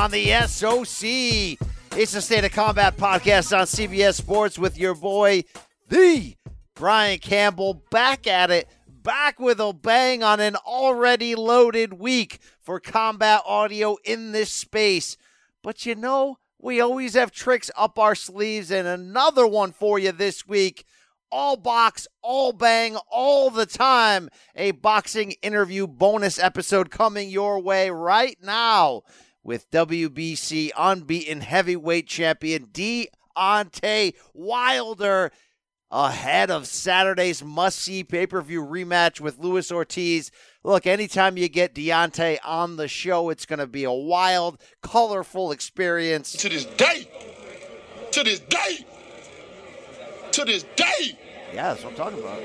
on the SOC. It's the State of Combat podcast on CBS Sports with your boy, the Brian Campbell, back at it, back with a bang on an already loaded week for combat audio in this space. But you know, we always have tricks up our sleeves, and another one for you this week all box, all bang, all the time. A boxing interview bonus episode coming your way right now with WBC unbeaten heavyweight champion Deontay Wilder ahead of Saturday's must see pay per view rematch with Luis Ortiz. Look, anytime you get Deontay on the show, it's going to be a wild, colorful experience. To this day, to this day, to this day. Yeah, that's what I'm talking about.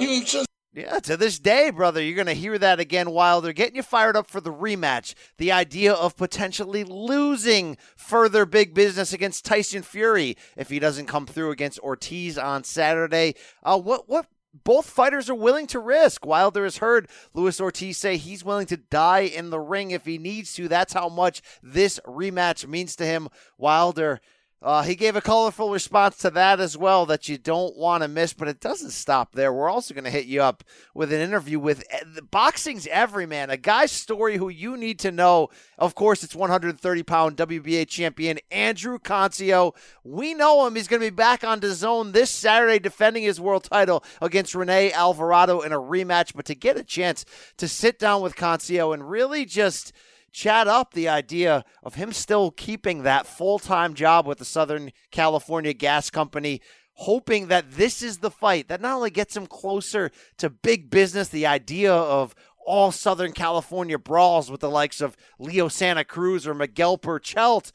You just Yeah, to this day, brother, you're going to hear that again while they're getting you fired up for the rematch. The idea of potentially losing further big business against Tyson Fury if he doesn't come through against Ortiz on Saturday. Uh, what what both fighters are willing to risk. Wilder has heard Luis Ortiz say he's willing to die in the ring if he needs to. That's how much this rematch means to him. Wilder uh, he gave a colorful response to that as well that you don't want to miss, but it doesn't stop there. We're also going to hit you up with an interview with eh, the boxing's everyman, a guy's story who you need to know. Of course, it's 130 pound WBA champion Andrew Cancio. We know him. He's going to be back on the zone this Saturday defending his world title against Rene Alvarado in a rematch. But to get a chance to sit down with Cancio and really just – chat up the idea of him still keeping that full time job with the Southern California Gas Company, hoping that this is the fight that not only gets him closer to big business, the idea of all Southern California brawls with the likes of Leo Santa Cruz or Miguel Berchelt,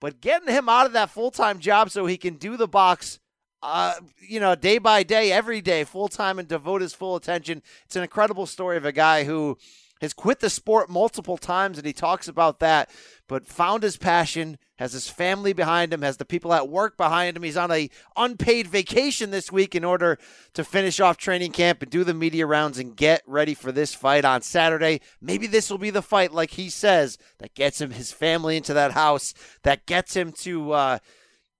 but getting him out of that full time job so he can do the box uh, you know, day by day, every day, full time and devote his full attention. It's an incredible story of a guy who has quit the sport multiple times, and he talks about that, but found his passion, has his family behind him, has the people at work behind him. He's on a unpaid vacation this week in order to finish off training camp and do the media rounds and get ready for this fight on Saturday. Maybe this will be the fight, like he says, that gets him his family into that house, that gets him to. Uh,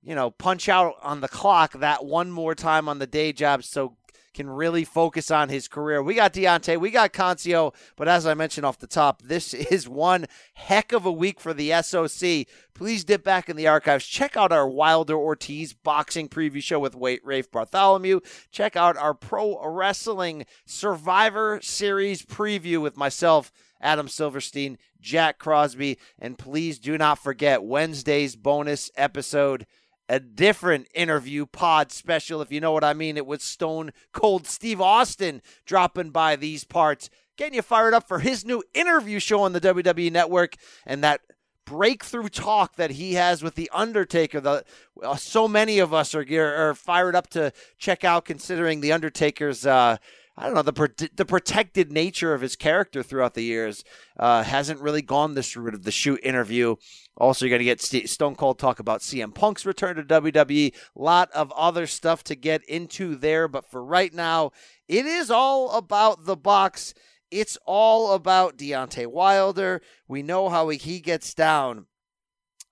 you know, punch out on the clock that one more time on the day job so can really focus on his career. We got Deontay, we got Cancio, but as I mentioned off the top, this is one heck of a week for the SOC. Please dip back in the archives. Check out our Wilder Ortiz boxing preview show with Rafe Bartholomew. Check out our Pro Wrestling Survivor Series preview with myself. Adam Silverstein, Jack Crosby, and please do not forget Wednesday's bonus episode a different interview pod special, if you know what I mean. It was Stone Cold Steve Austin dropping by these parts, getting you fired up for his new interview show on the WWE Network and that breakthrough talk that he has with the Undertaker. The uh, so many of us are, are fired up to check out, considering the Undertaker's. Uh, I don't know the the protected nature of his character throughout the years uh, hasn't really gone this route of the shoot interview. Also, you're going to get St- Stone Cold talk about CM Punk's return to WWE. Lot of other stuff to get into there, but for right now, it is all about the box. It's all about Deontay Wilder. We know how he gets down,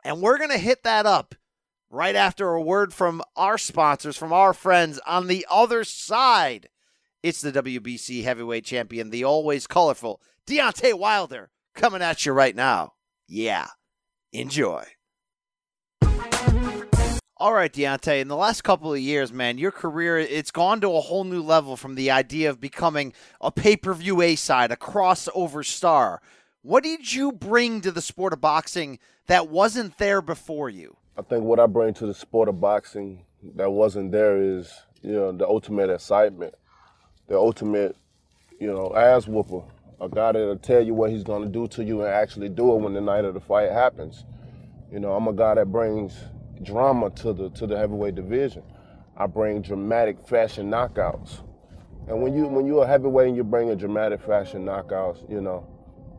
and we're going to hit that up right after a word from our sponsors, from our friends on the other side it's the WBC heavyweight champion, the always colorful Deontay Wilder, coming at you right now. Yeah, enjoy. All right, Deontay, in the last couple of years, man, your career it's gone to a whole new level from the idea of becoming a pay-per-view A-side, a crossover star. What did you bring to the sport of boxing that wasn't there before you? I think what I bring to the sport of boxing that wasn't there is, you know, the ultimate excitement the ultimate, you know, ass whooper. A guy that'll tell you what he's gonna do to you and actually do it when the night of the fight happens. You know, I'm a guy that brings drama to the to the heavyweight division. I bring dramatic fashion knockouts. And when you when you're a heavyweight and you bring a dramatic fashion knockouts, you know,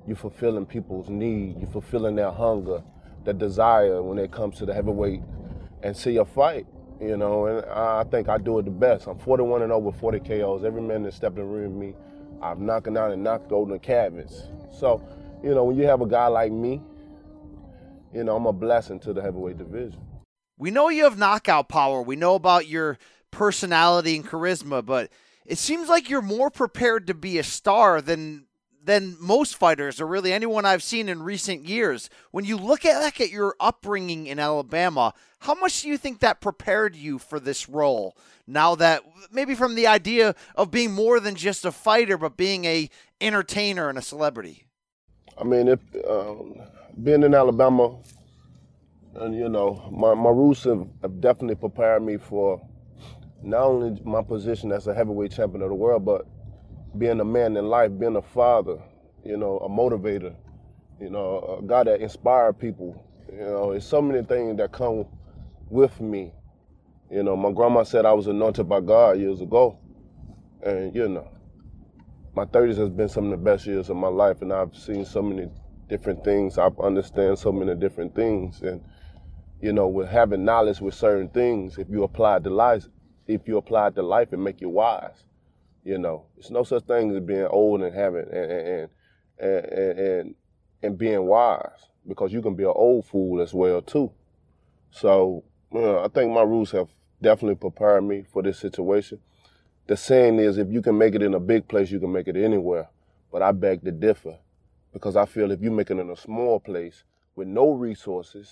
you're fulfilling people's need, you're fulfilling their hunger, their desire when it comes to the heavyweight and see a fight you know, and I think I do it the best. I'm 41 and over 40 KOs. Every man that stepped in the ring with me, I'm knocking out and knocked golden cabins. So, you know, when you have a guy like me you know, I'm a blessing to the heavyweight division. We know you have knockout power. We know about your personality and charisma, but it seems like you're more prepared to be a star than than most fighters or really anyone I've seen in recent years. When you look at like at your upbringing in Alabama, how much do you think that prepared you for this role? Now that maybe from the idea of being more than just a fighter, but being a entertainer and a celebrity. I mean, if um, being in Alabama, and you know, my my roots have, have definitely prepared me for not only my position as a heavyweight champion of the world, but being a man in life, being a father, you know, a motivator, you know, a guy that inspire people. You know, it's so many things that come with me. You know, my grandma said I was anointed by God years ago. And, you know, my 30s has been some of the best years of my life, and I've seen so many different things. I've understand so many different things. And, you know, with having knowledge with certain things, if you apply it to life, if you apply it to life, it make you wise. You know, it's no such thing as being old and having and and and and, and being wise because you can be an old fool as well too. So you know, I think my roots have definitely prepared me for this situation. The saying is, if you can make it in a big place, you can make it anywhere. But I beg to differ because I feel if you make it in a small place with no resources,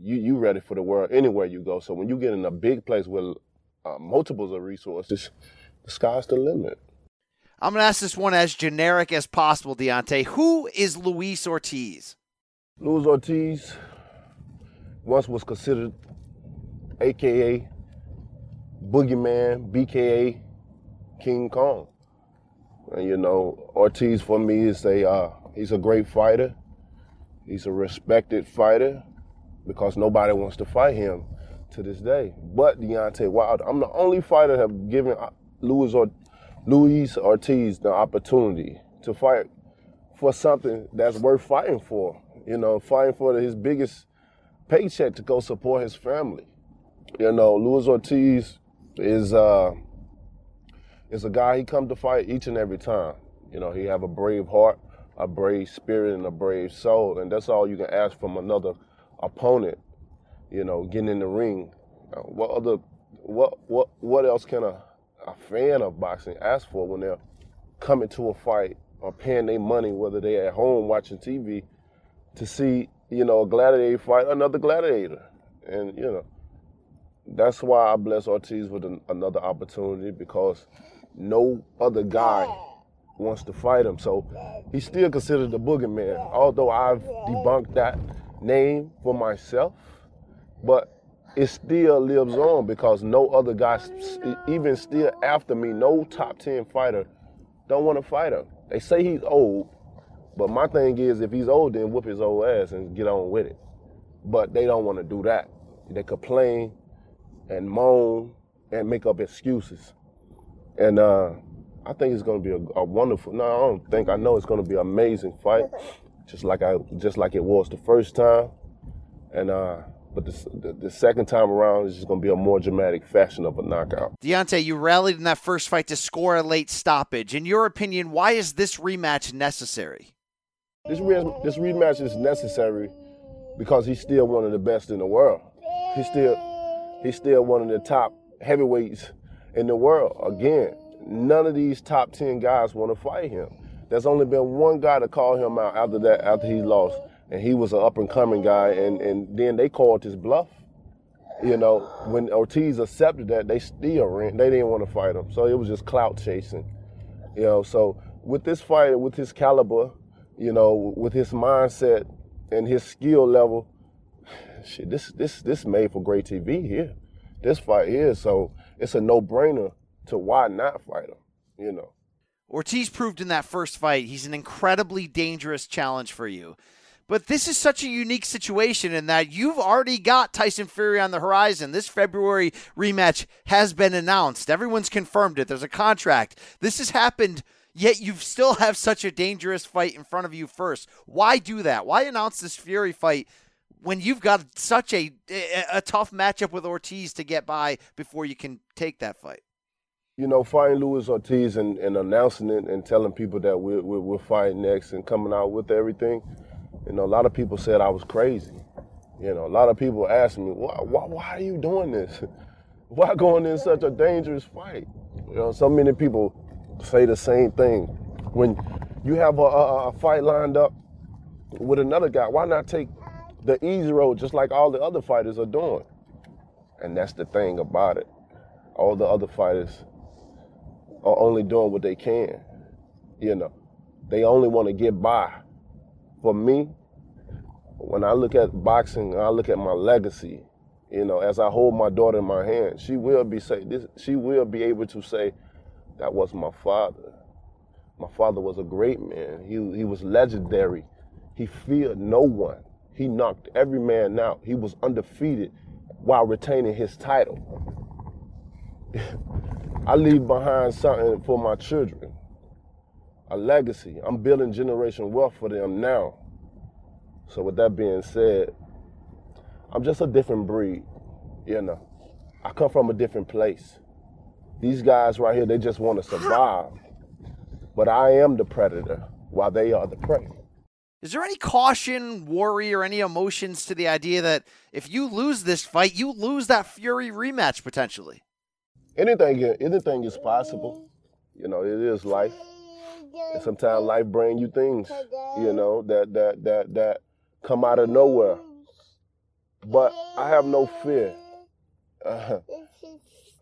you you ready for the world anywhere you go. So when you get in a big place with uh, multiples of resources, the sky's the limit. I'm going to ask this one as generic as possible, Deontay. Who is Luis Ortiz? Luis Ortiz once was considered AKA Boogeyman, BKA King Kong. And you know, Ortiz for me is a uh, he's a great fighter. He's a respected fighter because nobody wants to fight him to this day. But Deontay Wilder, I'm the only fighter that have given Luis, or, Luis Ortiz the opportunity to fight for something that's worth fighting for. You know, fighting for his biggest paycheck to go support his family. You know, Luis Ortiz is uh, is a guy he come to fight each and every time. You know, he have a brave heart, a brave spirit, and a brave soul, and that's all you can ask from another opponent. You know, getting in the ring. What other, what what what else can a a fan of boxing ask for when they're coming to a fight or paying their money, whether they're at home watching TV, to see, you know, a gladiator fight another gladiator. And, you know, that's why I bless Ortiz with an, another opportunity because no other guy wants to fight him. So he's still considered the boogeyman, although I've debunked that name for myself. But it still lives on because no other guy, even still after me, no top 10 fighter don't want to fight him. They say he's old, but my thing is if he's old, then whoop his old ass and get on with it. But they don't want to do that. They complain and moan and make up excuses. And uh, I think it's going to be a, a, wonderful. No, I don't think I know it's going to be an amazing fight, just like I just like it was the first time. And uh, but the, the, the, second time around is just going to be a more dramatic fashion of a knockout. Deontay, you rallied in that first fight to score a late stoppage. In your opinion, why is this rematch necessary? This, re- this rematch is necessary because he's still one of the best in the world. He's still he's still one of the top heavyweights in the world. Again, none of these top ten guys want to fight him. There's only been one guy to call him out after that after he lost and he was an up and coming guy, and, and then they called his bluff. You know, when Ortiz accepted that, they still ran. They didn't want to fight him, so it was just clout chasing. You know, so with this fighter, with his caliber, you know, with his mindset and his skill level, shit, this this this made for great TV here. This fight here, so it's a no brainer to why not fight him. You know. Ortiz proved in that first fight he's an incredibly dangerous challenge for you. But this is such a unique situation in that you've already got Tyson Fury on the horizon. This February rematch has been announced. Everyone's confirmed it. There's a contract. This has happened, yet you still have such a dangerous fight in front of you first. Why do that? Why announce this Fury fight when you've got such a, a, tough matchup with Ortiz to get by before you can take that fight? you know, fighting Luis Ortiz and, and announcing it and telling people that we're, we're, we're, fighting next and coming out with everything, You know, a lot of people said I was crazy. You know, a lot of people asked me, why, why, why are you doing this? Why going in such a dangerous fight? You know, so many people say the same thing. When you have a, a, a fight lined up with another guy, why not take the easy road just like all the other fighters are doing? And that's the thing about it. All the other fighters are only doing what they can. You know, they only want to get by. For me, when I look at boxing, I look at my legacy. You know, as I hold my daughter in my hand, she will be say this. She will be able to say, "That was my father. My father was a great man. He he was legendary. He feared no one. He knocked every man out. He was undefeated while retaining his title. I leave behind something for my children, a legacy. I'm building generation wealth for them now. So with that being said, I'm just a different breed, you know. I come from a different place. These guys right here, they just want to survive. But I am the predator while they are the prey. Is there any caution, worry, or any emotions to the idea that if you lose this fight, you lose that Fury rematch potentially? Anything, anything is possible. You know, it is life. And sometimes life bring you things, you know, that that that that come out of nowhere. But I have no fear. Uh,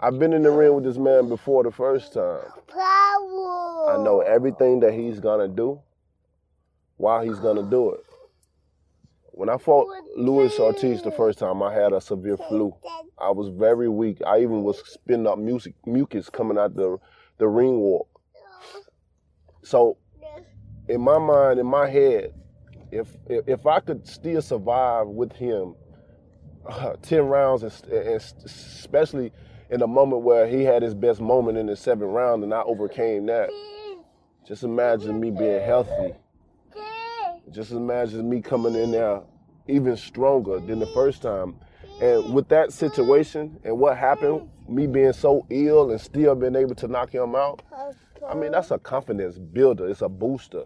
I've been in the ring with this man before the first time. I know everything that he's gonna do while he's gonna do it. When I fought Luis Ortiz the first time, I had a severe flu. I was very weak. I even was spitting up music, mucus coming out the the ring walk. So, in my mind, in my head, if if, if I could still survive with him uh, ten rounds, and, and especially in the moment where he had his best moment in the seventh round, and I overcame that. Just imagine me being healthy just imagine me coming in there even stronger than the first time. And with that situation and what happened, me being so ill and still being able to knock him out, I mean, that's a confidence builder. It's a booster.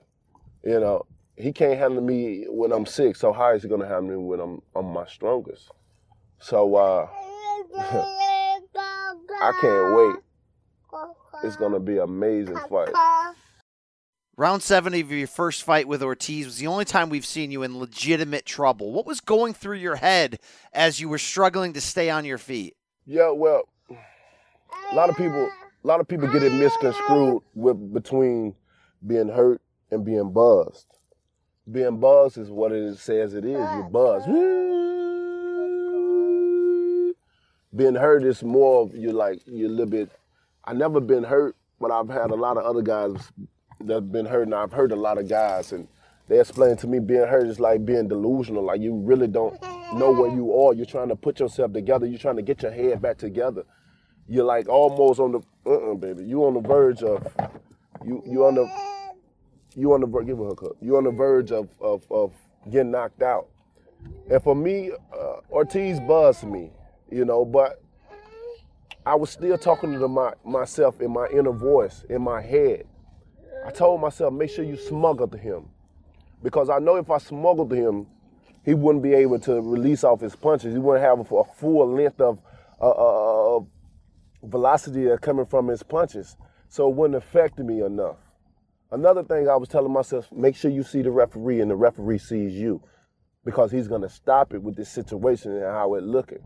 You know, he can't handle me when I'm sick, so how is he gonna handle me when I'm I'm my strongest? So uh I can't wait. It's gonna be an amazing fight. Round seven of your first fight with Ortiz was the only time we've seen you in legitimate trouble. What was going through your head as you were struggling to stay on your feet? Yeah, well, a lot of people, a lot of people get it misconstrued with between being hurt and being buzzed. Being buzzed is what it says it is. You're buzzed. Being hurt is more of you like you're a little bit. I never been hurt, but I've had a lot of other guys that's been hurt, and I've heard a lot of guys, and they explain to me being hurt is like being delusional. Like you really don't know where you are. You're trying to put yourself together. You're trying to get your head back together. You're like almost on the uh-uh, baby. You on the verge of you you on the you on the. Give her a cup. You on the verge of of of getting knocked out. And for me, uh, Ortiz buzzed me, you know, but I was still talking to my, myself in my inner voice, in my head. I told myself, make sure you smuggle to him. Because I know if I smuggled to him, he wouldn't be able to release off his punches. He wouldn't have a full length of uh, uh, velocity coming from his punches. So it wouldn't affect me enough. Another thing I was telling myself, make sure you see the referee and the referee sees you. Because he's gonna stop it with this situation and how it looking.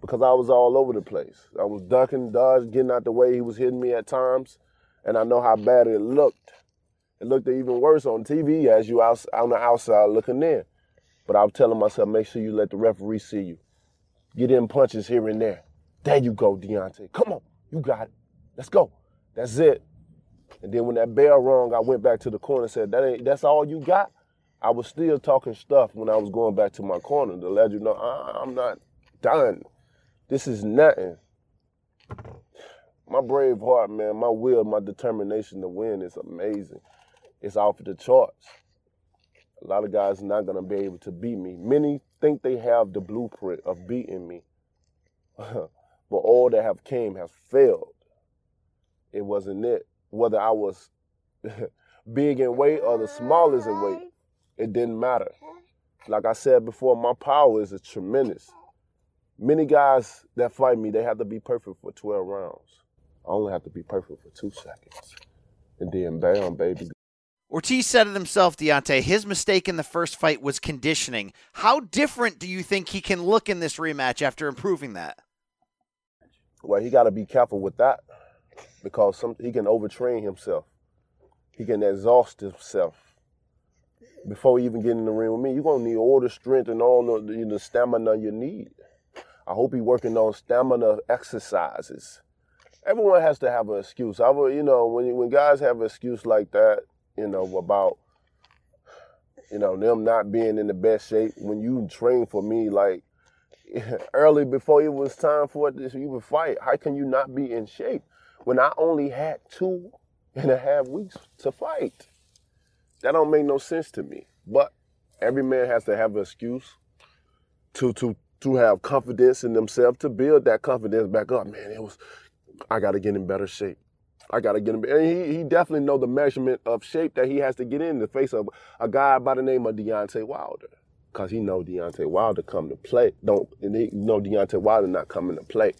Because I was all over the place. I was ducking, dodging, getting out the way. He was hitting me at times and I know how bad it looked. It looked even worse on TV as you out on the outside looking in. But I was telling myself, make sure you let the referee see you. Get in punches here and there. There you go, Deontay. Come on, you got it. Let's go. That's it. And then when that bell rung, I went back to the corner and said, "That ain't. That's all you got." I was still talking stuff when I was going back to my corner to let you know I'm not done. This is nothing my brave heart, man, my will, my determination to win is amazing. It's off the charts. A lot of guys are not gonna be able to beat me. Many think they have the blueprint of beating me, but all that have came has failed. It wasn't it. Whether I was big in weight or the smallest in weight, it didn't matter. Like I said before, my power is tremendous. Many guys that fight me, they have to be perfect for 12 rounds. I only have to be perfect for two seconds. And then bam, baby. Ortiz said it himself, Deontay. His mistake in the first fight was conditioning. How different do you think he can look in this rematch after improving that? Well, he got to be careful with that because some, he can overtrain himself. He can exhaust himself before even get in the ring with me. You're gonna need all the strength and all the, the, the stamina you need. I hope he's working on stamina exercises. Everyone has to have an excuse. I, you know, when when guys have an excuse like that, you know about you know them not being in the best shape. When you train for me, like early before it was time for it to even fight, how can you not be in shape when I only had two and a half weeks to fight? That don't make no sense to me. But every man has to have an excuse to to to have confidence in themselves to build that confidence back up. Man, it was I got to get in better shape. I got to get him. And he, he definitely know the measurement of shape that he has to get in the face of a guy by the name of Deontay Wilder. Cause he know Deontay Wilder come to play. Don't and he know Deontay Wilder not coming to play.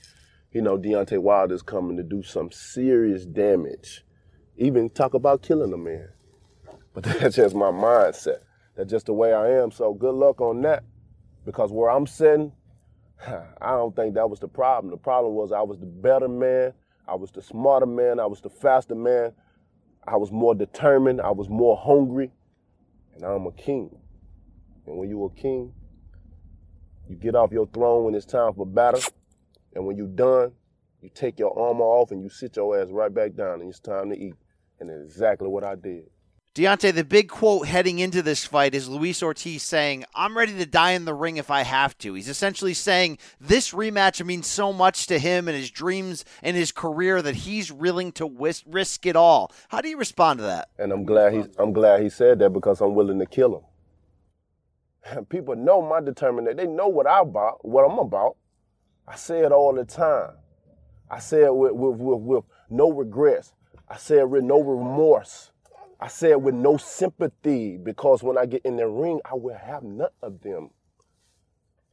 He know Deontay Wilder's coming to do some serious damage. Even talk about killing a man. But that's just my mindset. That's just the way I am. So good luck on that. Because where I'm sitting, I don't think that was the problem. The problem was I was the better man. I was the smarter man. I was the faster man. I was more determined. I was more hungry. And I'm a king. And when you're a king, you get off your throne when it's time for battle. And when you're done, you take your armor off and you sit your ass right back down and it's time to eat. And that's exactly what I did. Deontay, the big quote heading into this fight is Luis Ortiz saying, I'm ready to die in the ring if I have to. He's essentially saying this rematch means so much to him and his dreams and his career that he's willing to risk it all. How do you respond to that? And I'm glad he I'm glad he said that because I'm willing to kill him. And people know my determination. They know what I about, what I'm about. I say it all the time. I say it with, with, with, with no regrets. I say it with no remorse. I say it with no sympathy because when I get in the ring, I will have none of them.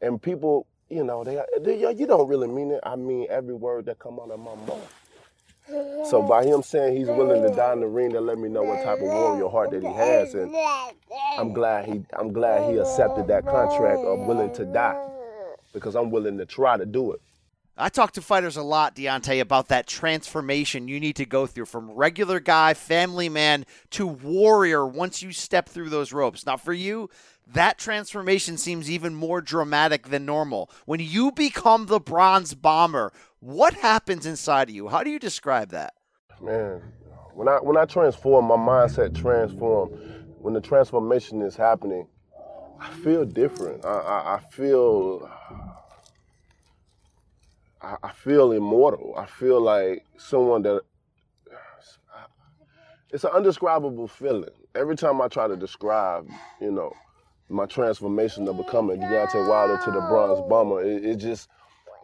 And people, you know, they, they you don't really mean it. I mean every word that come out of my mouth. So by him saying he's willing to die in the ring, that let me know what type of warrior heart that he has, and I'm glad he I'm glad he accepted that contract of willing to die because I'm willing to try to do it. I talk to fighters a lot, Deontay, about that transformation you need to go through from regular guy, family man to warrior once you step through those ropes. Now, for you, that transformation seems even more dramatic than normal. When you become the bronze bomber, what happens inside of you? How do you describe that? Man, when I when I transform, my mindset transform. When the transformation is happening, I feel different. I, I, I feel I, I feel immortal. I feel like someone that it's an undescribable feeling. Every time I try to describe, you know, my transformation of becoming Deontay Wilder to the Bronze Bomber, it, it, just,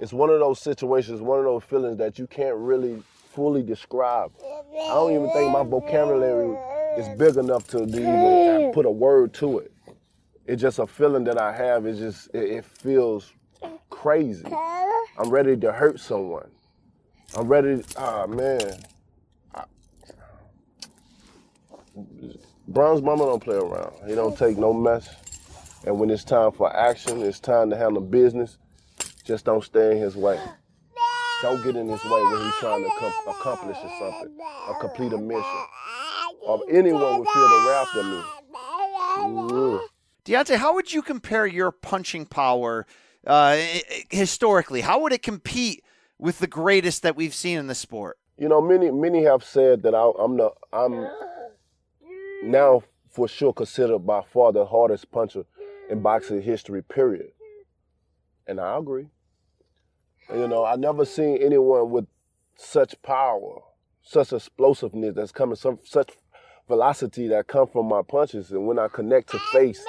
it's one of those situations, one of those feelings that you can't really fully describe. I don't even think my vocabulary is big enough to even put a word to it. It's just a feeling that I have. It just, it, it feels crazy. I'm ready to hurt someone. I'm ready. Ah oh, man. Bronze Bomber don't play around. He don't take no mess. And when it's time for action, it's time to handle business. Just don't stay in his way. Don't get in his way when he's trying to com- accomplish something or complete a mission. Or anyone would feel the wrath of me. Mm. Deontay, how would you compare your punching power uh, historically? How would it compete with the greatest that we've seen in the sport? You know, many many have said that I, am the I'm now for sure considered by far the hardest puncher in boxing history. Period, and I agree. You know, I never seen anyone with such power, such explosiveness that's coming, some such velocity that come from my punches, and when I connect to face,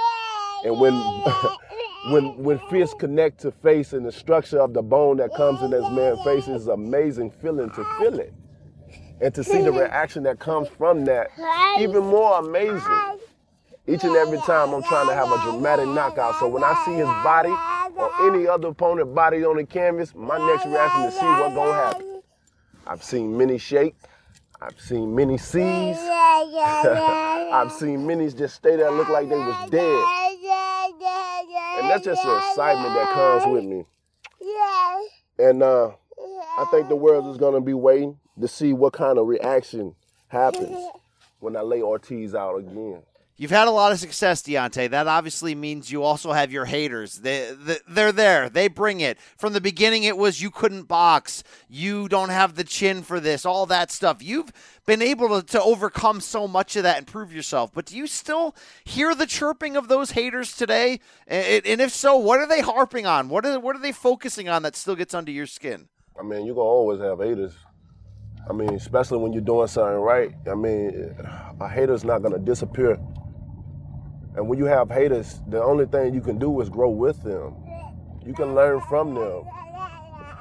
and when when when fists connect to face and the structure of the bone that comes in this man's face is amazing feeling to feel it. And to see the reaction that comes from that, even more amazing. Each and every time I'm trying to have a dramatic knockout. So when I see his body or any other opponent body on the canvas, my next reaction is to see what's gonna happen. I've seen many shake. I've seen many seize. I've seen many just stay there look like they was dead. And that's just the excitement that comes with me. Yeah. And uh, I think the world is gonna be waiting to see what kind of reaction happens when I lay Ortiz out again. You've had a lot of success, Deontay. That obviously means you also have your haters. They, they, are there. They bring it. From the beginning, it was you couldn't box. You don't have the chin for this, all that stuff. You've been able to, to overcome so much of that and prove yourself. But do you still hear the chirping of those haters today? And, and if so, what are they harping on? What are, what are they focusing on that still gets under your skin? I mean, you're going to always have haters. I mean, especially when you're doing something right. I mean, a hater's not going to disappear and when you have haters, the only thing you can do is grow with them. You can learn from them.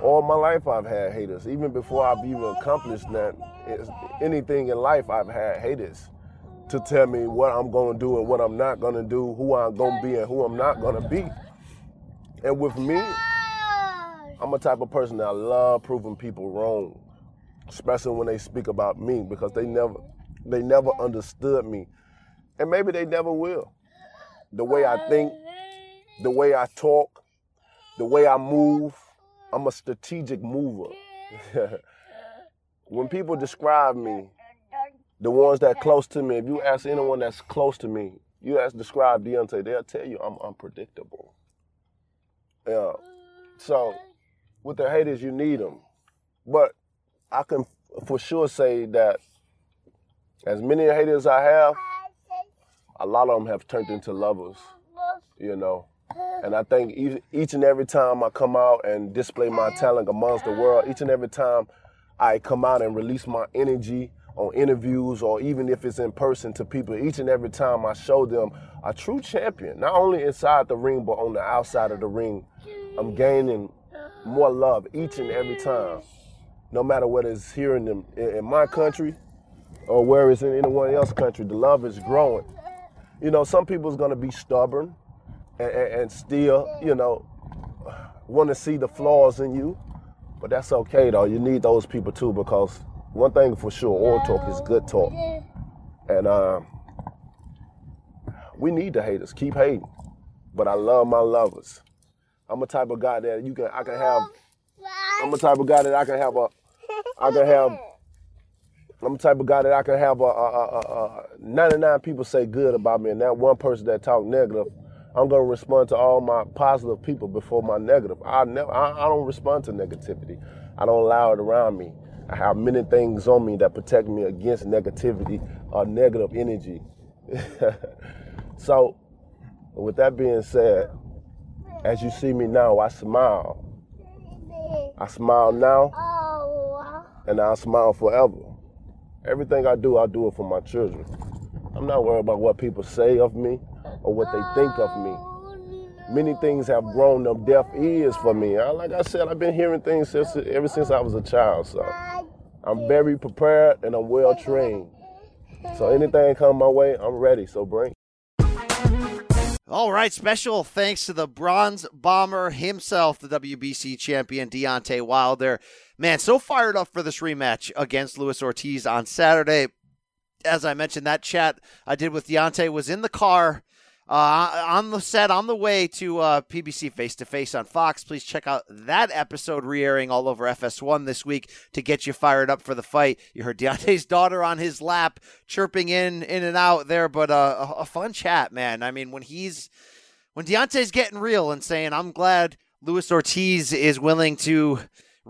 All my life I've had haters. Even before I've even accomplished that, anything in life I've had haters to tell me what I'm gonna do and what I'm not gonna do, who I'm gonna be and who I'm not gonna be. And with me, I'm a type of person that I love proving people wrong, especially when they speak about me because they never they never understood me. And maybe they never will the way I think, the way I talk, the way I move. I'm a strategic mover. when people describe me, the ones that close to me, if you ask anyone that's close to me, you ask describe Deontay, they'll tell you I'm unpredictable. Yeah. So with the haters, you need them. But I can for sure say that as many haters I have, a lot of them have turned into lovers, you know. And I think each and every time I come out and display my talent amongst the world, each and every time I come out and release my energy on interviews or even if it's in person to people, each and every time I show them a true champion, not only inside the ring, but on the outside of the ring, I'm gaining more love each and every time. No matter what is here in, them, in my country or where it's in anyone else's country, the love is growing you know, some people's gonna be stubborn and, and, still, you know, want to see the flaws in you. But that's okay though. You need those people too because one thing for sure, oil talk is good talk. And uh, we need the haters. Keep hating. But I love my lovers. I'm a type of guy that you can I can have I'm a type of guy that I can have a I can have I'm the type of guy that I can have a, a, a, a 99 people say good about me, and that one person that talk negative, I'm gonna respond to all my positive people before my negative. I never, I, I don't respond to negativity. I don't allow it around me. I have many things on me that protect me against negativity or negative energy. so, with that being said, as you see me now, I smile. I smile now, oh. and I smile forever. Everything I do, I do it for my children. I'm not worried about what people say of me or what they think of me. Many things have grown them deaf ears for me. I, like I said, I've been hearing things since, ever since I was a child. So I'm very prepared and I'm well trained. So anything come my way, I'm ready. So bring. All right, special thanks to the bronze bomber himself, the WBC champion Deontay Wilder. Man, so fired up for this rematch against Luis Ortiz on Saturday. As I mentioned, that chat I did with Deontay was in the car uh, on the set on the way to uh, PBC Face to Face on Fox. Please check out that episode re-airing all over FS1 this week to get you fired up for the fight. You heard Deontay's daughter on his lap chirping in in and out there, but uh, a, a fun chat, man. I mean, when he's when Deontay's getting real and saying, "I'm glad Luis Ortiz is willing to."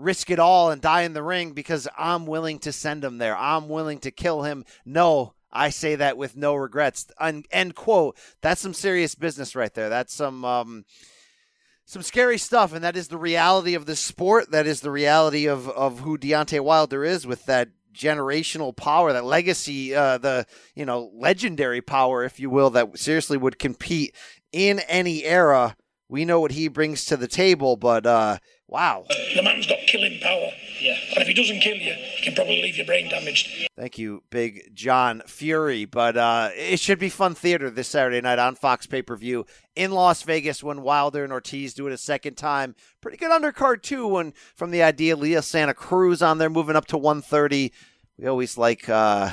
risk it all and die in the ring because I'm willing to send him there. I'm willing to kill him. No, I say that with no regrets. end quote. That's some serious business right there. That's some um, some scary stuff, and that is the reality of the sport. That is the reality of of who Deontay Wilder is with that generational power, that legacy, uh, the you know legendary power, if you will, that seriously would compete in any era. We know what he brings to the table, but uh, wow, the man's got. Yeah, and if he doesn't kill you, he can probably leave your brain damaged. Thank you, Big John Fury. But uh, it should be fun theater this Saturday night on Fox pay per view in Las Vegas when Wilder and Ortiz do it a second time. Pretty good undercard, too, when from the idea Leo Santa Cruz on there moving up to 130. We always like. Uh,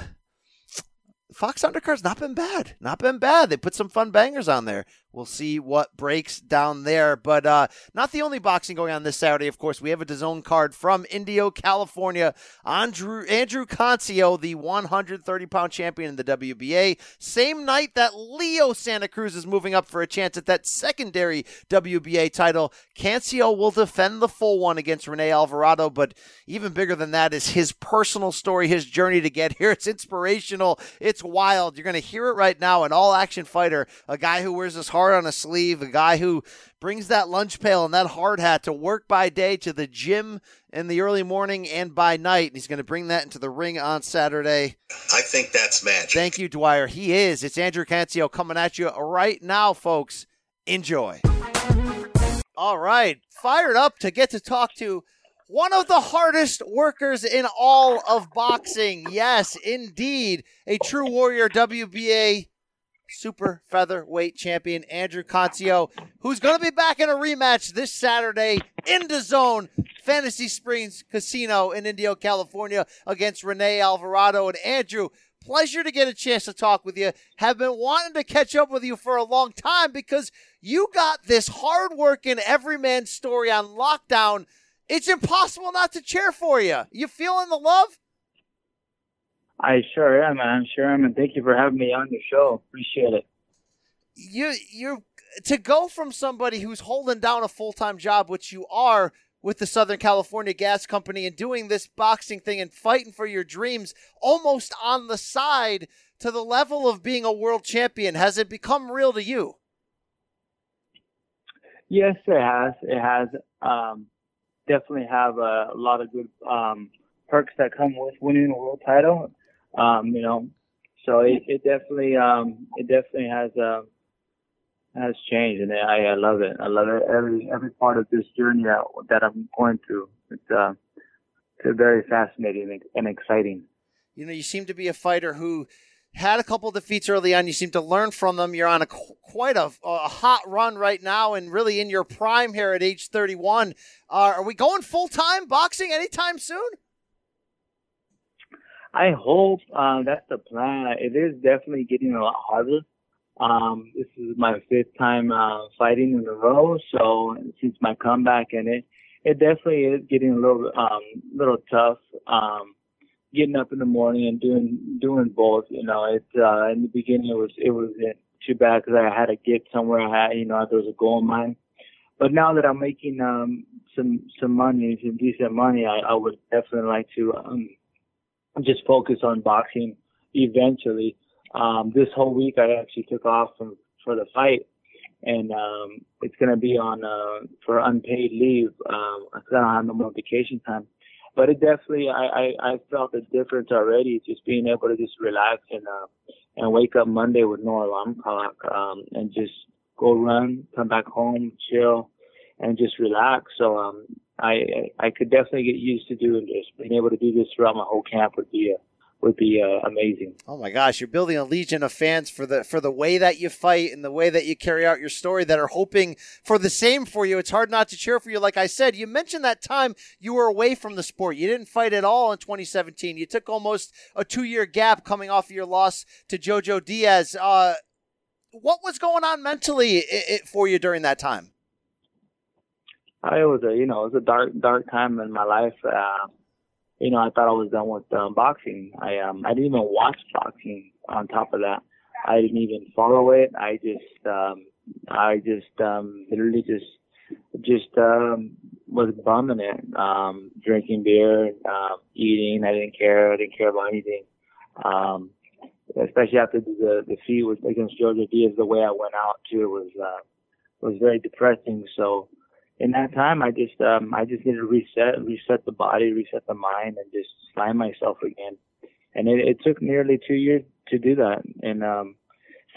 Fox undercard's not been bad. Not been bad. They put some fun bangers on there. We'll see what breaks down there. But uh, not the only boxing going on this Saturday, of course. We have a DAZN card from Indio, California. Andrew, Andrew Cancio, the 130 pound champion in the WBA. Same night that Leo Santa Cruz is moving up for a chance at that secondary WBA title. Cancio will defend the full one against Rene Alvarado. But even bigger than that is his personal story, his journey to get here. It's inspirational. It's wild. You're going to hear it right now. An all action fighter, a guy who wears his heart heart on a sleeve, a guy who brings that lunch pail and that hard hat to work by day, to the gym in the early morning and by night. And he's going to bring that into the ring on Saturday. I think that's magic. Thank you, Dwyer. He is. It's Andrew Cancio coming at you right now, folks. Enjoy. All right. Fired up to get to talk to one of the hardest workers in all of boxing. Yes, indeed. A true warrior WBA super featherweight champion Andrew Cancio, who's going to be back in a rematch this Saturday in the zone, Fantasy Springs Casino in Indio, California, against Rene Alvarado. And Andrew, pleasure to get a chance to talk with you. Have been wanting to catch up with you for a long time because you got this hard-working everyman story on lockdown. It's impossible not to cheer for you. You feeling the love? I sure am, man. I'm sure am, and thank you for having me on your show. Appreciate it. You you to go from somebody who's holding down a full time job, which you are with the Southern California Gas Company, and doing this boxing thing and fighting for your dreams almost on the side to the level of being a world champion. Has it become real to you? Yes, it has. It has. Um, definitely have a, a lot of good um, perks that come with winning a world title. Um, you know, so it, it definitely, um, it definitely has, uh, has changed and I, I love it. I love it. Every, every part of this journey that, that I'm going through. It's, uh, it's very fascinating and exciting. You know, you seem to be a fighter who had a couple defeats early on. You seem to learn from them. You're on a quite a, a hot run right now, and really in your prime here at age 31. Uh, are we going full time boxing anytime soon? I hope uh, that's the plan. It is definitely getting a lot harder. Um, this is my fifth time uh, fighting in a row, so since my comeback, and it it definitely is getting a little um little tough. Um, getting up in the morning and doing doing both. You know, it uh, in the beginning it was it wasn't too bad because I had to get somewhere. I had you know there was a goal in mind. But now that I'm making um some some money, some decent money, I, I would definitely like to um just focus on boxing eventually. Um, this whole week I actually took off from, for the fight and, um, it's going to be on, uh, for unpaid leave. Um, I don't have no more vacation time, but it definitely, I, I, I felt a difference already just being able to just relax and, uh, and wake up Monday with no alarm clock, um, and just go run, come back home, chill, and just relax. So, um, I I could definitely get used to doing this. Being able to do this throughout my whole camp would be a, would be uh, amazing. Oh my gosh, you're building a legion of fans for the for the way that you fight and the way that you carry out your story that are hoping for the same for you. It's hard not to cheer for you. Like I said, you mentioned that time you were away from the sport. You didn't fight at all in 2017. You took almost a two year gap coming off of your loss to Jojo Diaz. Uh, what was going on mentally for you during that time? It was a you know it was a dark dark time in my life. Uh, you know, I thought I was done with um, boxing. I um I didn't even watch boxing. On top of that, I didn't even follow it. I just um I just um literally just just um was bumming it. Um drinking beer, um eating. I didn't care. I didn't care about anything. Um especially after the the defeat was against Jojo Diaz, the way I went out too was uh was very depressing. So in that time, I just um, I just needed to reset, reset the body, reset the mind, and just find myself again. And it, it took nearly two years to do that. And um,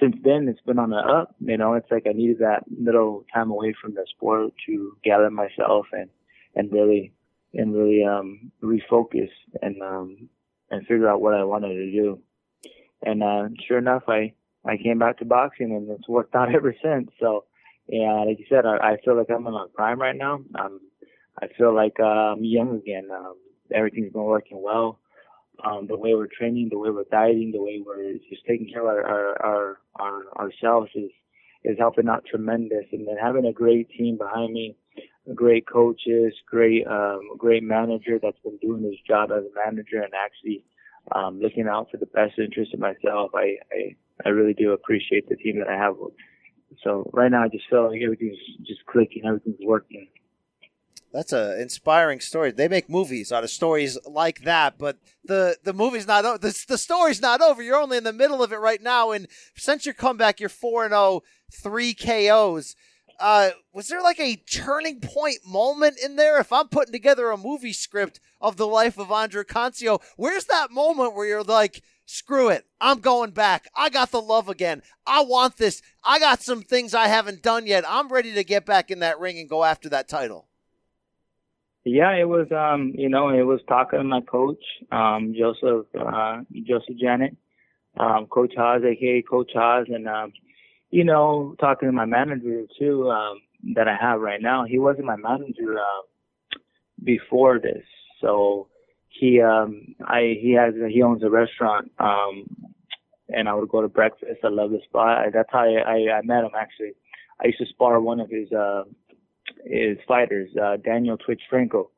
since then, it's been on the up. You know, it's like I needed that little time away from the sport to gather myself and and really and really um, refocus and um, and figure out what I wanted to do. And uh, sure enough, I I came back to boxing, and it's worked out ever since. So, yeah, like you said, I, I feel like I'm in my prime right now. Um, I feel like uh, I'm young again. Um, everything's been working well. Um, the way we're training, the way we're dieting, the way we're just taking care of our our, our, our ourselves is is helping out tremendous. And then having a great team behind me, great coaches, great um, great manager that's been doing his job as a manager and actually um, looking out for the best interest of myself. I, I I really do appreciate the team that I have. So right now, I just feel like everything's just clicking, everything's working. That's an inspiring story. They make movies out of stories like that, but the the movie's not over. The, the story's not over. You're only in the middle of it right now. And since your comeback, you're 4 and 0, three KOs. Uh, was there like a turning point moment in there? If I'm putting together a movie script of the life of Andrew Cancio, where's that moment where you're like, screw it, I'm going back. I got the love again. I want this. I got some things I haven't done yet. I'm ready to get back in that ring and go after that title. Yeah, it was um, you know, it was talking to my coach, um, Joseph uh Joseph Janik, um, Coach Haas, aka Coach Haas, and um, you know, talking to my manager too, um, that I have right now. He wasn't my manager uh, before this, so he um, I he has he owns a restaurant, um, and I would go to breakfast. I love the spot. I, That's how I, I, I met him actually. I used to spar one of his uh, his fighters, uh, Daniel Twitch Franco.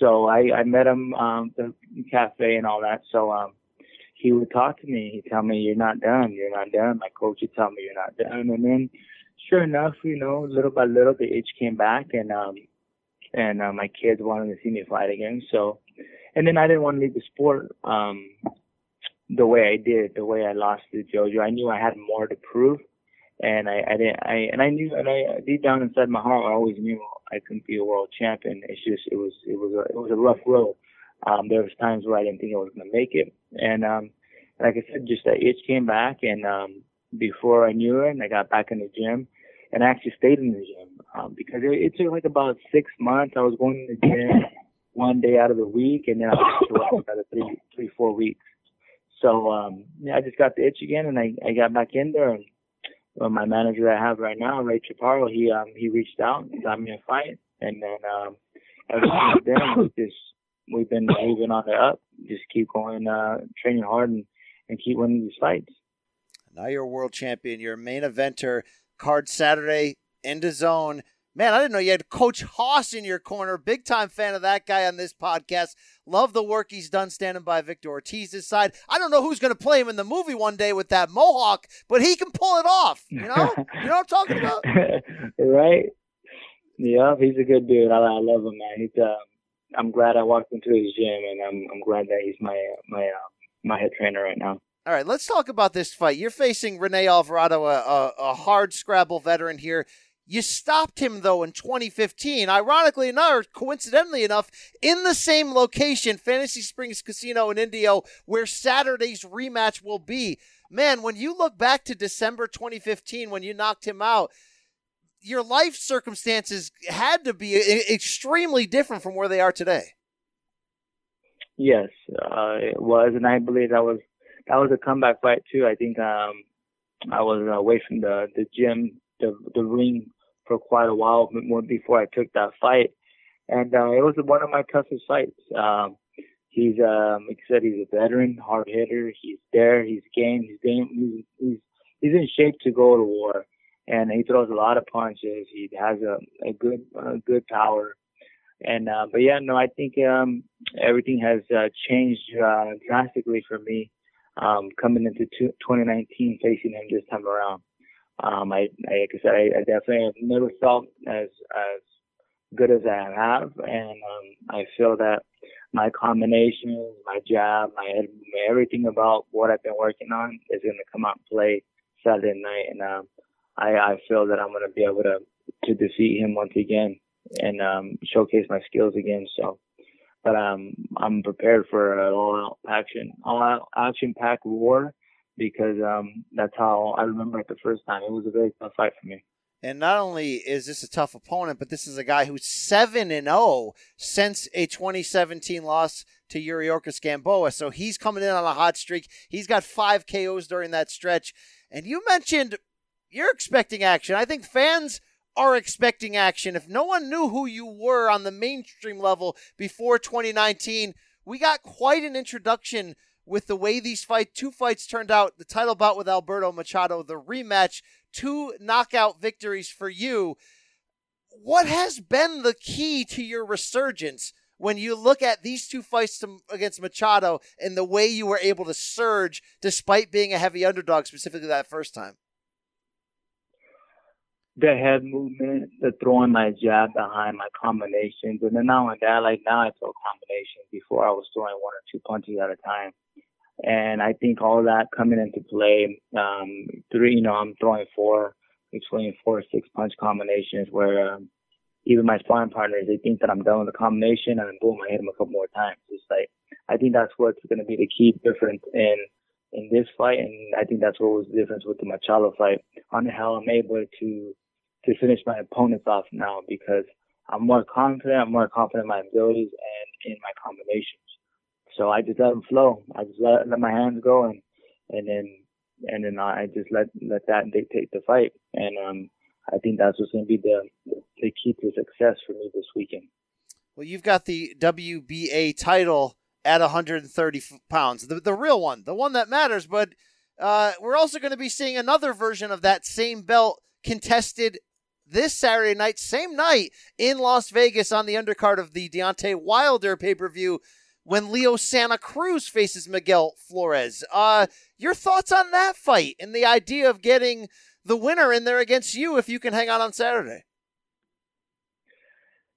So I, I met him um the cafe and all that. So um he would talk to me. He'd tell me, You're not done, you're not done. My coach would tell me you're not done and then sure enough, you know, little by little the itch came back and um and uh, my kids wanted to see me fight again. So and then I didn't want to leave the sport um the way I did, the way I lost to Jojo. I knew I had more to prove and I, I didn't I and I knew and I deep down inside my heart I always knew I couldn't be a world champion. It's just it was it was a it was a rough road. Um, there was times where I didn't think I was gonna make it, and um, like I said, just that itch came back, and um, before I knew it, and I got back in the gym, and I actually stayed in the gym um, because it, it took like about six months. I was going to the gym one day out of the week, and then I was to another three three four weeks. So um, yeah, I just got the itch again, and I I got back in there and well, my manager that I have right now, Ray Chaparro, he um he reached out, got me a fight, and then um ever since then we just we've been moving on the up, just keep going, uh, training hard and and keep winning these fights. Now you're a world champion. You're a main eventer. Card Saturday, into zone. Man, I didn't know you had Coach Haas in your corner. Big time fan of that guy on this podcast. Love the work he's done standing by Victor Ortiz's side. I don't know who's going to play him in the movie one day with that mohawk, but he can pull it off. You know, you know what I'm talking about, right? Yeah, he's a good dude. I, I love him, man. He's. Uh, I'm glad I walked into his gym, and I'm I'm glad that he's my my uh, my head trainer right now. All right, let's talk about this fight. You're facing Rene Alvarado, a, a, a hard scrabble veteran here. You stopped him though in 2015, ironically enough, coincidentally enough, in the same location, Fantasy Springs Casino in Indio, where Saturday's rematch will be. Man, when you look back to December 2015 when you knocked him out, your life circumstances had to be extremely different from where they are today. Yes, uh, it was, and I believe that was that was a comeback fight too. I think um, I was away from the the gym, the the ring for quite a while before I took that fight, and uh, it was one of my toughest fights. Um, he's um, like I said, he's a veteran, hard hitter. He's there. He's game. He's game. He's, he's he's in shape to go to war, and he throws a lot of punches. He has a a good a good power. And uh, but yeah, no, I think um, everything has uh, changed uh, drastically for me um, coming into 2019, facing him this time around. Um, I, I, like I said, I, I definitely have never felt as as good as I have, and um, I feel that my combinations, my job, my everything about what I've been working on is going to come out and play Saturday night, and um, I, I feel that I'm going to be able to to defeat him once again and um, showcase my skills again. So, but um, I'm prepared for an all-out action, all-out action-packed war because um, that's how I remember it the first time. It was a very tough fight for me. And not only is this a tough opponent, but this is a guy who's 7 and 0 since a 2017 loss to Yuriorkis Gamboa. So he's coming in on a hot streak. He's got five KOs during that stretch. And you mentioned you're expecting action. I think fans are expecting action. If no one knew who you were on the mainstream level before 2019, we got quite an introduction with the way these fight two fights turned out. The title bout with Alberto Machado, the rematch, two knockout victories for you. What has been the key to your resurgence when you look at these two fights to, against Machado and the way you were able to surge despite being a heavy underdog, specifically that first time? The head movement, the throwing my jab behind my combinations, and then now and that, like now I throw combinations. Before I was throwing one or two punches at a time. And I think all that coming into play, um, three, you know, I'm throwing four, between four or six punch combinations where um, even my sparring partners, they think that I'm done with the combination and then boom, I hit them a couple more times. It's like, I think that's what's going to be the key difference in, in this fight. And I think that's what was the difference with the Machado fight on how I'm able to, to finish my opponents off now because I'm more confident, I'm more confident in my abilities and in my combinations. So I just let them flow. I just let let my hands go and and then and then I just let let that dictate the fight. And um, I think that's what's going to be the the key to success for me this weekend. Well, you've got the WBA title at 130 pounds, the the real one, the one that matters. But uh, we're also going to be seeing another version of that same belt contested this Saturday night, same night in Las Vegas on the undercard of the Deontay Wilder pay per view when Leo Santa Cruz faces Miguel Flores. Uh, your thoughts on that fight and the idea of getting the winner in there against you if you can hang out on Saturday?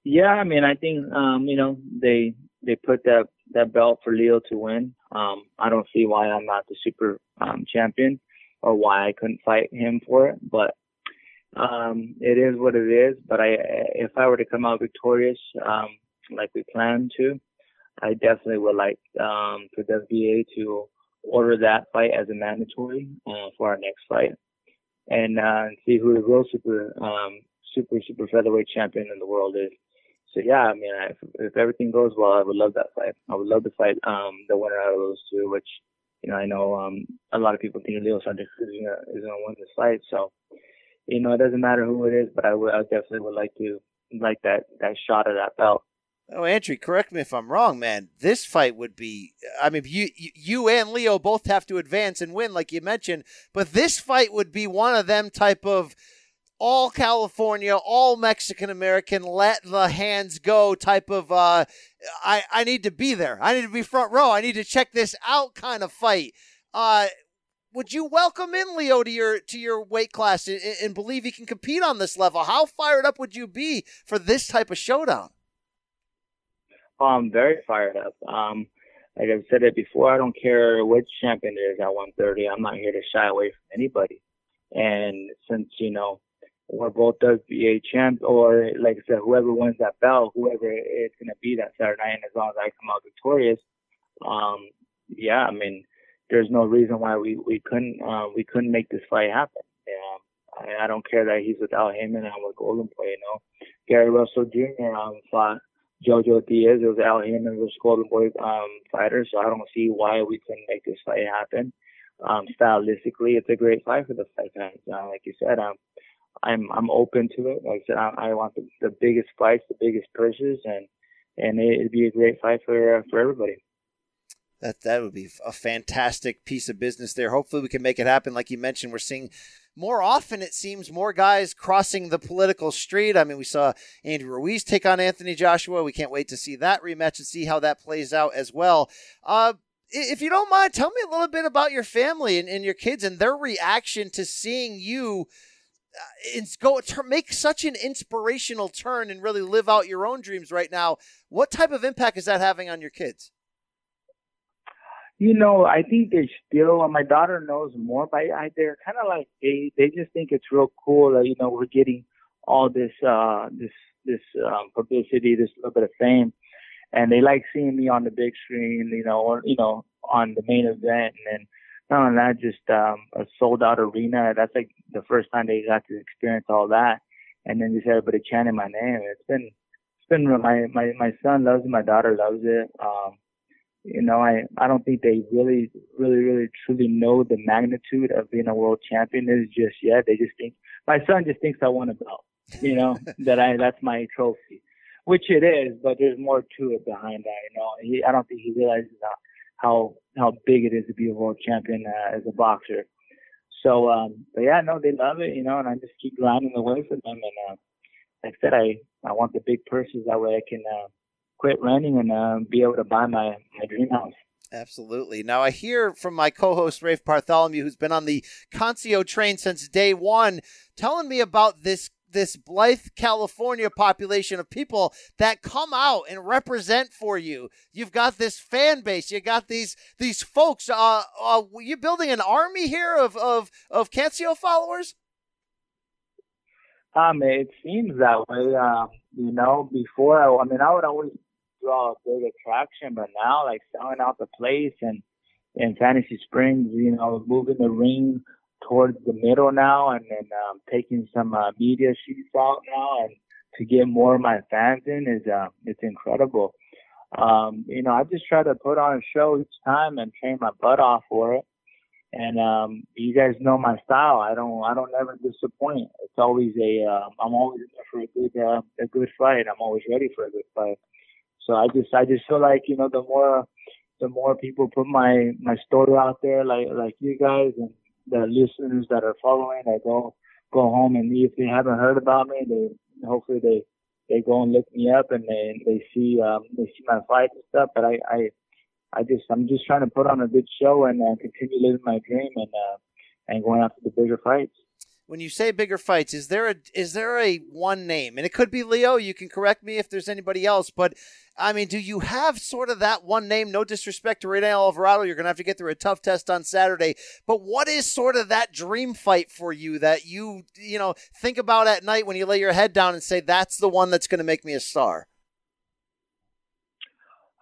Yeah, I mean, I think um, you know they they put that that belt for Leo to win. Um, I don't see why I'm not the super um, champion or why I couldn't fight him for it, but um, it is what it is. But I, if I were to come out victorious, um, like we plan to, I definitely would like um, for WBA to order that fight as a mandatory uh, for our next fight, and uh, see who the real super um, super super featherweight champion in the world is. So yeah, I mean, if, if everything goes well, I would love that fight. I would love to fight um, the winner out of those two, which you know I know um, a lot of people think Leo Santa Cruz is gonna, is gonna win this fight. So you know it doesn't matter who it is, but I definitely would like to like that that shot of that belt. Oh, Andrew, correct me if I'm wrong, man. This fight would be. I mean, you you and Leo both have to advance and win, like you mentioned. But this fight would be one of them type of all California, all Mexican American, let the hands go type of. Uh, I I need to be there. I need to be front row. I need to check this out kind of fight. Uh, would you welcome in Leo to your to your weight class and, and believe he can compete on this level? How fired up would you be for this type of showdown? Oh, I'm very fired up. Um, like I've said it before, I don't care which champion it is at 130. I'm not here to shy away from anybody. And since, you know, we're both WBA champs, or like I said, whoever wins that belt, whoever it's going to be that Saturday night, and as long as I come out victorious, um, yeah, I mean, there's no reason why we, we couldn't, uh, we couldn't make this fight happen. Yeah. I, I don't care that he's with Al Haymon and I'm with Golden Boy, you know. Gary Russell Jr. Um, fought Jojo Diaz. It was Al Haymon was Golden Boy um, fighter, so I don't see why we couldn't make this fight happen. Um, stylistically, it's a great fight for the fight fans. Uh, like you said, um, I'm I'm open to it. Like I said, I, I want the, the biggest fights, the biggest purses, and and it, would be a great fight for uh, for everybody. That that would be a fantastic piece of business there. Hopefully, we can make it happen. Like you mentioned, we're seeing more often it seems more guys crossing the political street. I mean, we saw Andy Ruiz take on Anthony Joshua. We can't wait to see that rematch and see how that plays out as well. Uh, if you don't mind, tell me a little bit about your family and, and your kids and their reaction to seeing you uh, go make such an inspirational turn and really live out your own dreams right now. What type of impact is that having on your kids? You know, I think they still. My daughter knows more, but I, they're kind of like they they just think it's real cool that you know we're getting all this uh this this um, publicity, this little bit of fame, and they like seeing me on the big screen, you know, or you know on the main event, and then not only that, just um, a sold out arena. That's like the first time they got to experience all that, and then just everybody chanting my name. It's been it's been my my my son loves it, my daughter loves it. Um, you know, I I don't think they really really really truly know the magnitude of being a world champion is just yet. They just think my son just thinks I won a belt. You know that I that's my trophy, which it is, but there's more to it behind that. You know, he, I don't think he realizes how how how big it is to be a world champion uh, as a boxer. So, um, but yeah, no, they love it, you know, and I just keep grinding away for them. And uh, like I said, I I want the big purses that way I can uh, quit renting and uh, be able to buy my my dream house. Absolutely. Now I hear from my co-host Rafe Bartholomew, who's been on the Cancio train since day one, telling me about this this Blythe, California population of people that come out and represent for you. You've got this fan base. You got these these folks. Uh, uh you building an army here of of of Cancio followers? Um, it seems that way. Um, you know, before I, I mean, I would always draw a big attraction, but now like selling out the place and in Fantasy Springs, you know, moving the ring towards the middle now and then um, taking some uh, media sheets out now and to get more of my fans in is uh, it's incredible. Um, you know, I just try to put on a show each time and train my butt off for it. And um, you guys know my style. I don't I don't ever disappoint. It's always a uh, I'm always there for a good uh, a good fight. I'm always ready for a good fight. So I just I just feel like you know the more the more people put my my story out there like like you guys and the listeners that are following that go go home and if they haven't heard about me, they hopefully they they go and look me up and they they see um they see my fights and stuff. But I I I just I'm just trying to put on a good show and uh, continue living my dream and uh and going after the bigger fights when you say bigger fights, is there a is there a one name? And it could be Leo. You can correct me if there's anybody else, but I mean, do you have sort of that one name? No disrespect to Rene Alvarado, you're gonna have to get through a tough test on Saturday. But what is sort of that dream fight for you that you you know think about at night when you lay your head down and say that's the one that's gonna make me a star?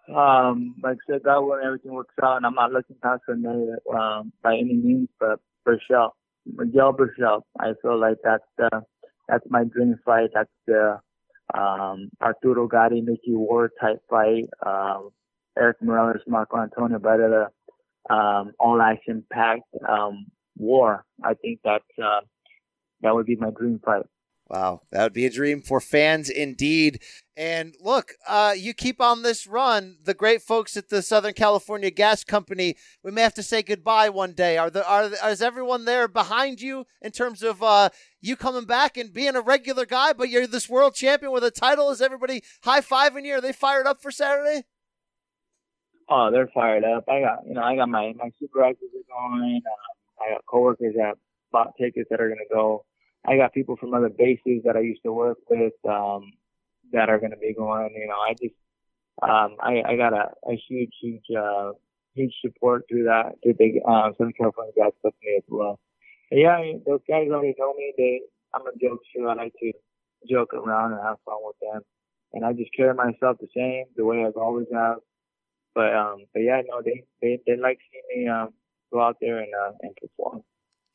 Um, like I said, that when everything works out, and I'm not looking past Rene um, by any means, but for sure Berchelt. I feel like that's the that's my dream fight. That's the um, Arturo Gatti, Micky Ward type fight. Um, Erik Morales, Marco Antonio Barrera, um, all action packed um, war. I think that uh, that would be my dream fight. Wow, that would be a dream for fans indeed. And look, uh, you keep on this run. The great folks at the Southern California Gas Company, we may have to say goodbye one day. Are the are is everyone there behind you in terms of uh, you coming back and being a regular guy? But you're this world champion with a title. Is everybody high fiving you? Are they fired up for Saturday? Oh, they're fired up. I got you know I got my my supervisors are going. Uh, I got coworkers that bought tickets that are going to go I got people from other bases that I used to work with um, that are going to be going. You know, I just um, I, I got a, a huge, huge, uh, huge support through that through the uh, Southern California Gas Company as well. But yeah, I mean, those guys already know me. They I'm a jokester. I like to joke around and have fun with them, and I just carry myself the same the way I've always have. But um, but yeah, no, they they they like seeing me um go out there and uh, and perform.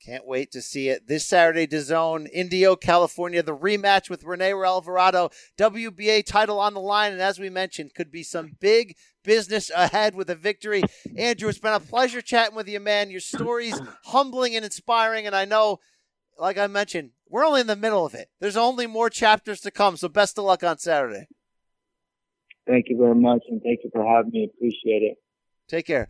Can't wait to see it this Saturday. DAZN, Indio, California, the rematch with Rene Alvarado, WBA title on the line, and as we mentioned, could be some big business ahead with a victory. Andrew, it's been a pleasure chatting with you, man. Your story's humbling and inspiring, and I know, like I mentioned, we're only in the middle of it. There's only more chapters to come, so best of luck on Saturday. Thank you very much, and thank you for having me. Appreciate it. Take care.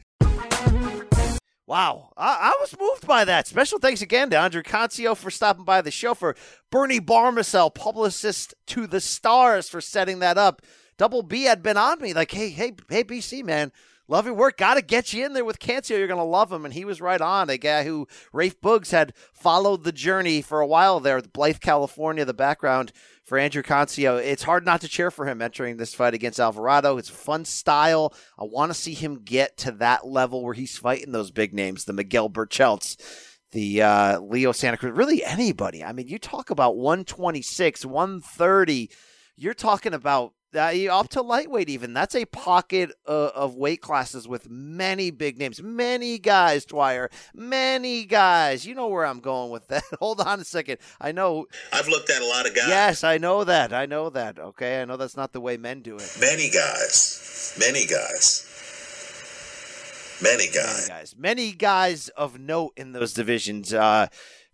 Wow, I, I, was moved by that. Special thanks again to Andrew Cancio for stopping by the show, for Bernie Barmacel, publicist to the stars, for setting that up. Double B had been on me, like, hey, hey, hey, BC, man, love your work. Got to get you in there with Cancio. You're to love him. And he was right on. A guy who Rafe Boogs had followed the journey for a while there, Blythe, California, the background for Andrew Cancio. It's hard not to cheer for him entering this fight against Alvarado. It's a fun style. I want to see him get to that level where he's fighting those big names, the Miguel Berchelts, the uh, Leo Santa Cruz, really anybody. I mean, you talk about 126, 130. You're talking about uh, up to lightweight even. That's a pocket uh, of weight classes with many big names, many guys. Dwyer, many guys. You know where I'm going with that. Hold on a second. I know. I've looked at a lot of guys. Yes, I know that. I know that. Okay, I know that's not the way men do it. Many guys. Many guys. Many guys. Many guys. Many guys of note in those divisions. Uh,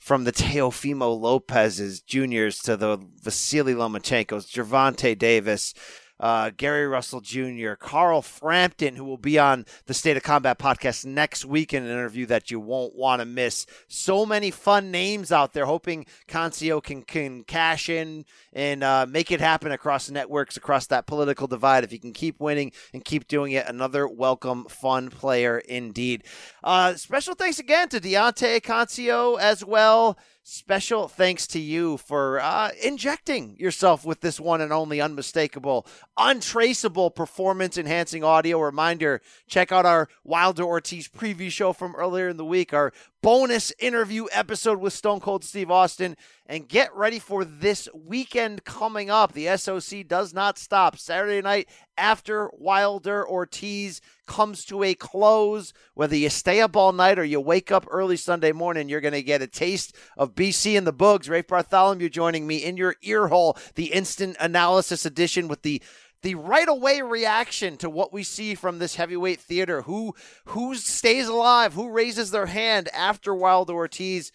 from the Teofimo Lopez's juniors to the Vasily Lomachenkos, Gervonta Davis, uh, Gary Russell Jr., Carl Frampton, who will be on the State of Combat podcast next week in an interview that you won't want to miss. So many fun names out there, hoping Cancio can, can cash in and uh, make it happen across networks, across that political divide. If he can keep winning and keep doing it, another welcome, fun player indeed. Uh, special thanks again to Deontay Cancio as well. Special thanks to you for uh, injecting yourself with this one and only unmistakable, untraceable performance enhancing audio. Reminder check out our Wilder Ortiz preview show from earlier in the week, our bonus interview episode with Stone Cold Steve Austin. And get ready for this weekend coming up. The SOC does not stop. Saturday night after Wilder Ortiz comes to a close, whether you stay up all night or you wake up early Sunday morning, you're going to get a taste of BC and the Boogs. Rafe Bartholomew joining me in your ear hole, the instant analysis edition with the the right away reaction to what we see from this heavyweight theater. Who who stays alive? Who raises their hand after Wilder Ortiz?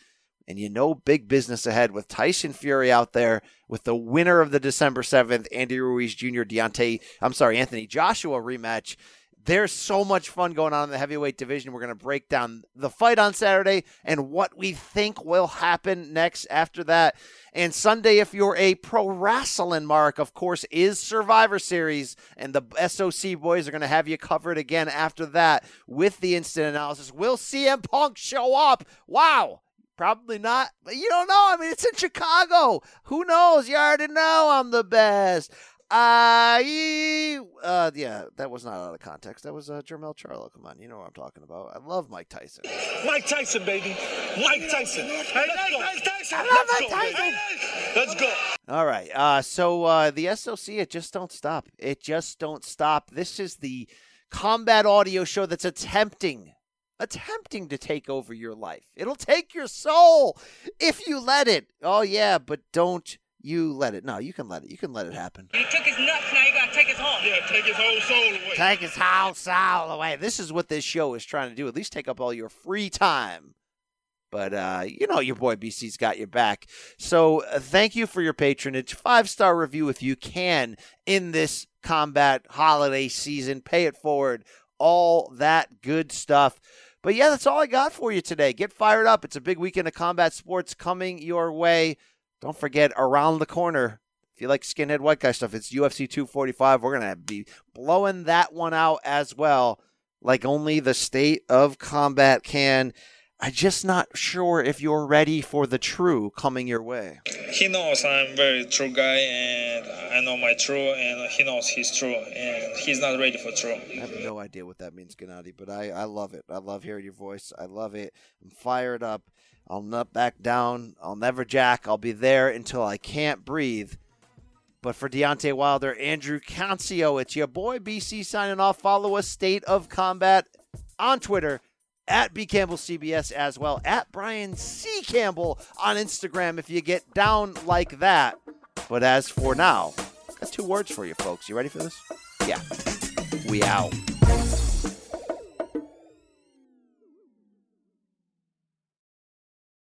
And you know, big business ahead with Tyson Fury out there with the winner of the December 7th, Andy Ruiz Jr. Deontay, I'm sorry, Anthony Joshua rematch. There's so much fun going on in the heavyweight division. We're going to break down the fight on Saturday and what we think will happen next after that. And Sunday, if you're a pro wrestling mark, of course, is Survivor Series. And the SOC boys are going to have you covered again after that with the instant analysis. Will CM Punk show up? Wow. Probably not, you don't know. I mean, it's in Chicago. Who knows? You already know I'm the best. I, uh, yeah, that was not out of context. That was uh, Jermell Charlo. Come on, you know what I'm talking about. I love Mike Tyson. Mike Tyson, baby. Mike Tyson. Hey, let's go. Tyson. I love Mike Tyson. Let's go. All right. Uh, so uh, the SOC, it just don't stop. It just don't stop. This is the combat audio show that's attempting attempting to take over your life. It'll take your soul if you let it. Oh yeah, but don't you let it. No, you can let it. You can let it happen. You took his nuts, now you gotta take his heart. Yeah, take his whole soul away. Take his whole soul away. This is what this show is trying to do. At least take up all your free time. But uh, you know your boy BC's got your back. So uh, thank you for your patronage. Five star review if you can in this combat holiday season. Pay it forward. All that good stuff. But yeah, that's all I got for you today. Get fired up. It's a big weekend of combat sports coming your way. Don't forget, around the corner, if you like skinhead white guy stuff, it's UFC 245. We're going to be blowing that one out as well, like only the state of combat can. I'm just not sure if you're ready for the true coming your way. He knows I'm very true guy, and I know my true, and he knows he's true, and he's not ready for true. I have no idea what that means, Gennady, but I, I love it. I love hearing your voice. I love it. I'm fired up. I'll not back down. I'll never jack. I'll be there until I can't breathe. But for Deontay Wilder, Andrew Cancio, it's your boy BC signing off. Follow us, State of Combat, on Twitter at B Campbell CBS as well, at Brian C. Campbell on Instagram if you get down like that. But as for now, got two words for you folks. You ready for this? Yeah. We out.